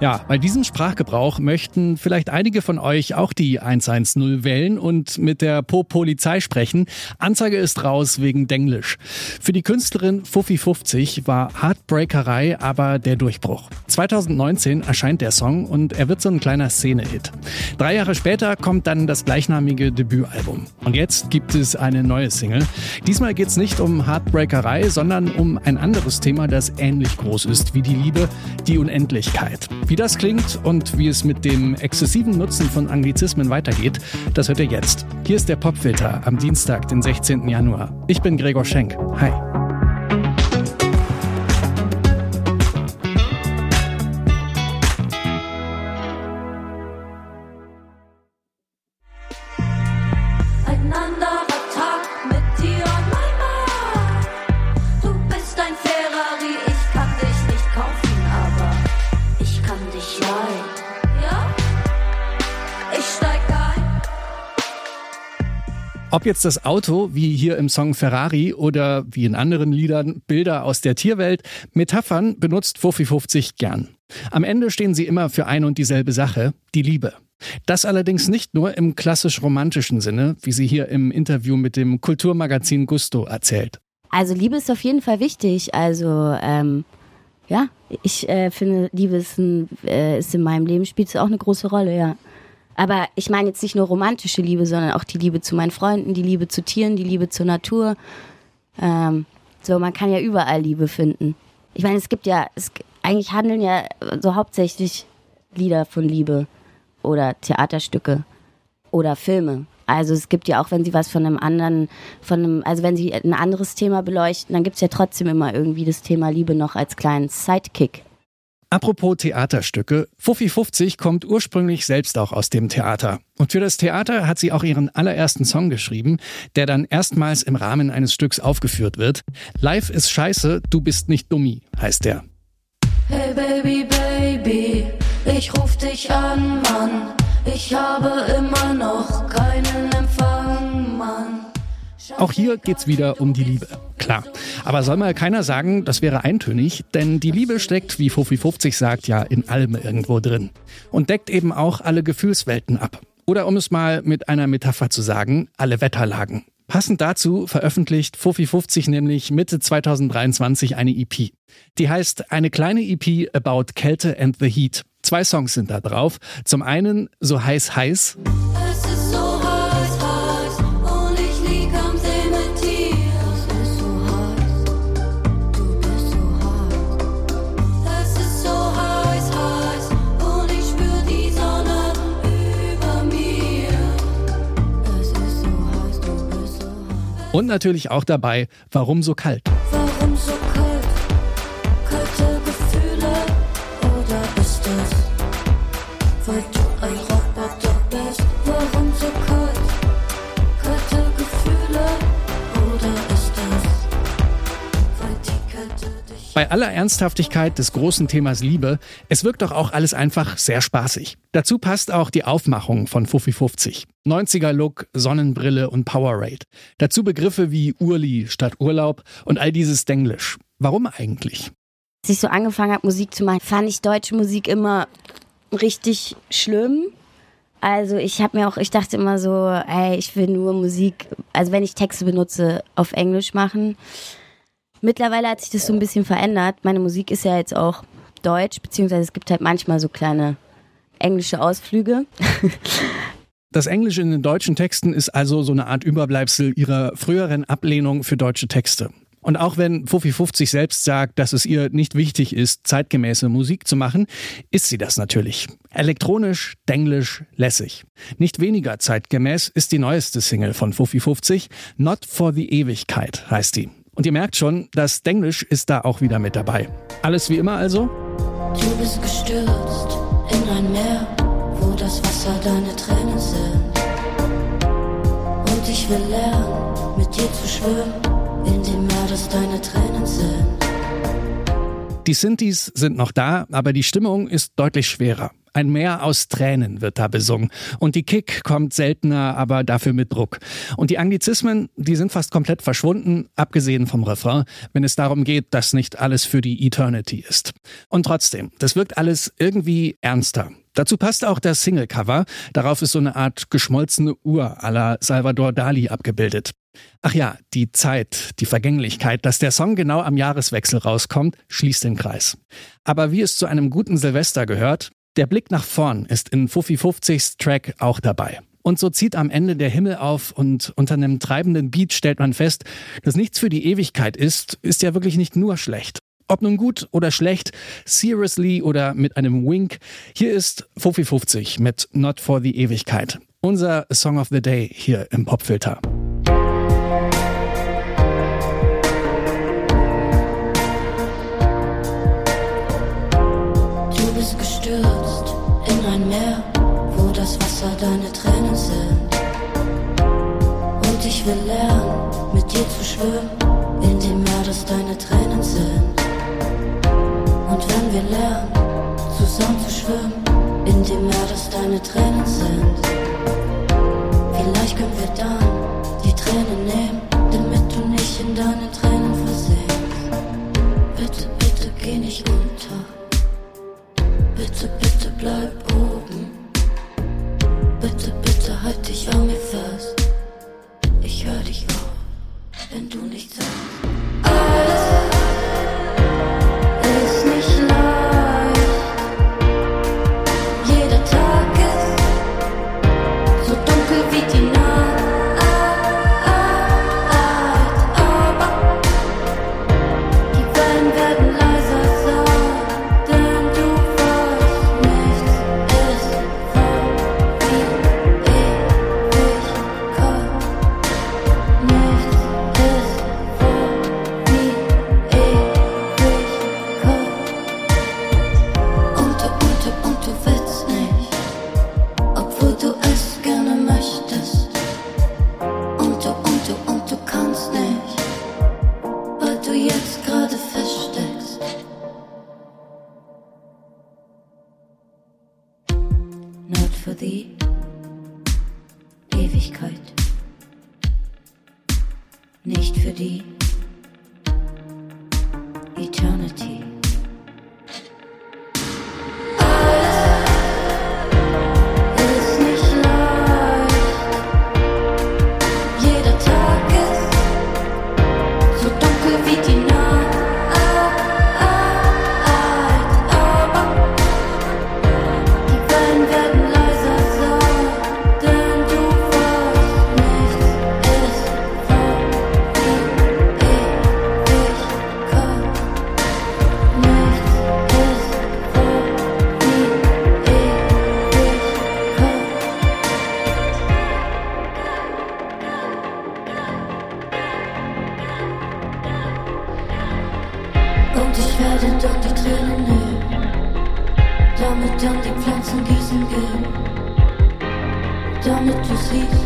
Ja, bei diesem Sprachgebrauch möchten vielleicht einige von euch auch die 110 wählen und mit der Po-Polizei sprechen. Anzeige ist raus wegen Denglisch. Für die Künstlerin Fuffi 50 war Heartbreakerei aber der Durchbruch. 2019 erscheint der Song und er wird so ein kleiner Szene-Hit. Drei Jahre später kommt dann das gleichnamige Debütalbum. Und jetzt gibt es eine neue Single. Diesmal geht es nicht um Heartbreakerei, sondern um ein anderes Thema, das ähnlich groß ist wie die Liebe, die Unendlichkeit. Wie das klingt und wie es mit dem exzessiven Nutzen von Anglizismen weitergeht, das hört ihr jetzt. Hier ist der Popfilter am Dienstag, den 16. Januar. Ich bin Gregor Schenk. Hi. Ob jetzt das Auto, wie hier im Song Ferrari oder wie in anderen Liedern Bilder aus der Tierwelt, Metaphern benutzt Fuffi 50 gern. Am Ende stehen sie immer für ein und dieselbe Sache, die Liebe. Das allerdings nicht nur im klassisch romantischen Sinne, wie sie hier im Interview mit dem Kulturmagazin Gusto erzählt. Also Liebe ist auf jeden Fall wichtig. Also ähm, ja, ich äh, finde, Liebe ist, ein, äh, ist in meinem Leben spielt es auch eine große Rolle, ja. Aber ich meine jetzt nicht nur romantische Liebe, sondern auch die Liebe zu meinen Freunden, die Liebe zu Tieren, die Liebe zur Natur. Ähm, so, man kann ja überall Liebe finden. Ich meine, es gibt ja, es, eigentlich handeln ja so hauptsächlich Lieder von Liebe oder Theaterstücke oder Filme. Also es gibt ja auch, wenn sie was von einem anderen, von einem, also wenn sie ein anderes Thema beleuchten, dann gibt es ja trotzdem immer irgendwie das Thema Liebe noch als kleinen Sidekick. Apropos Theaterstücke, Fuffi 50 kommt ursprünglich selbst auch aus dem Theater. Und für das Theater hat sie auch ihren allerersten Song geschrieben, der dann erstmals im Rahmen eines Stücks aufgeführt wird. Live ist scheiße, du bist nicht dummi, heißt der. Hey Baby, Baby, ich ruf dich an, Mann. Ich habe immer noch keinen Empfang. Auch hier geht's wieder um die Liebe. Klar. Aber soll mal keiner sagen, das wäre eintönig, denn die Liebe steckt, wie Fofi 50 sagt, ja in allem irgendwo drin. Und deckt eben auch alle Gefühlswelten ab. Oder um es mal mit einer Metapher zu sagen, alle Wetterlagen. Passend dazu veröffentlicht Fofi 50 nämlich Mitte 2023 eine EP. Die heißt eine kleine EP about Kälte and the Heat. Zwei Songs sind da drauf. Zum einen So heiß heiß. Und natürlich auch dabei, warum so kalt? Warum so kalt? Bei aller Ernsthaftigkeit des großen Themas Liebe, es wirkt doch auch alles einfach sehr spaßig. Dazu passt auch die Aufmachung von Fuffi 50. 90er Look, Sonnenbrille und Powerade. Dazu Begriffe wie Urli statt Urlaub und all dieses Denglisch. Warum eigentlich? Als ich so angefangen habe, Musik zu machen, fand ich deutsche Musik immer richtig schlimm. Also ich habe mir auch, ich dachte immer so, ey, ich will nur Musik, also wenn ich Texte benutze, auf Englisch machen. Mittlerweile hat sich das so ein bisschen verändert. Meine Musik ist ja jetzt auch deutsch, beziehungsweise es gibt halt manchmal so kleine englische Ausflüge. Das Englische in den deutschen Texten ist also so eine Art Überbleibsel ihrer früheren Ablehnung für deutsche Texte. Und auch wenn Fuffi 50 selbst sagt, dass es ihr nicht wichtig ist, zeitgemäße Musik zu machen, ist sie das natürlich. Elektronisch, denglisch, lässig. Nicht weniger zeitgemäß ist die neueste Single von Fuffi 50, Not for the Ewigkeit heißt die. Und ihr merkt schon, das Denglisch ist da auch wieder mit dabei. Alles wie immer also? Du bist gestürzt in ein Meer, wo das Wasser deine Tränen sind. Und ich will lernen, mit dir zu schwimmen, in dem Meer, das deine Tränen sind. Die Synthes sind noch da, aber die Stimmung ist deutlich schwerer. Ein Meer aus Tränen wird da besungen. Und die Kick kommt seltener, aber dafür mit Druck. Und die Anglizismen, die sind fast komplett verschwunden, abgesehen vom Refrain, wenn es darum geht, dass nicht alles für die Eternity ist. Und trotzdem, das wirkt alles irgendwie ernster. Dazu passt auch das Singlecover. Darauf ist so eine Art geschmolzene Uhr à la Salvador Dali abgebildet. Ach ja, die Zeit, die Vergänglichkeit, dass der Song genau am Jahreswechsel rauskommt, schließt den Kreis. Aber wie es zu einem guten Silvester gehört, der Blick nach vorn ist in Fuffi 50s Track auch dabei. Und so zieht am Ende der Himmel auf und unter einem treibenden Beat stellt man fest, dass nichts für die Ewigkeit ist, ist ja wirklich nicht nur schlecht. Ob nun gut oder schlecht, seriously oder mit einem Wink, hier ist Fuffi 50 mit Not for the Ewigkeit. Unser Song of the Day hier im Popfilter. Und wenn wir lernen, zusammen zu schwimmen, in dem Meer, das deine Tränen sind, vielleicht können wir dann die Tränen nehmen, damit du nicht in deinen Tränen versinkst. Bitte, bitte geh nicht unter. Bitte, bitte bleib oben. Bitte, bitte halt dich an mir fest. Für die Ewigkeit, nicht für die Eternity. écrire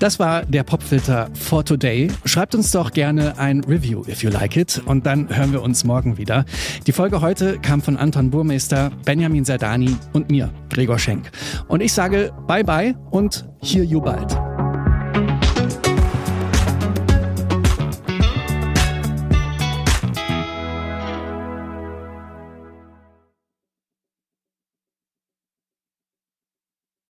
Das war der Popfilter for Today. Schreibt uns doch gerne ein Review, if you like it. Und dann hören wir uns morgen wieder. Die Folge heute kam von Anton Burmeister, Benjamin Sardani und mir, Gregor Schenk. Und ich sage bye bye und hier you bald.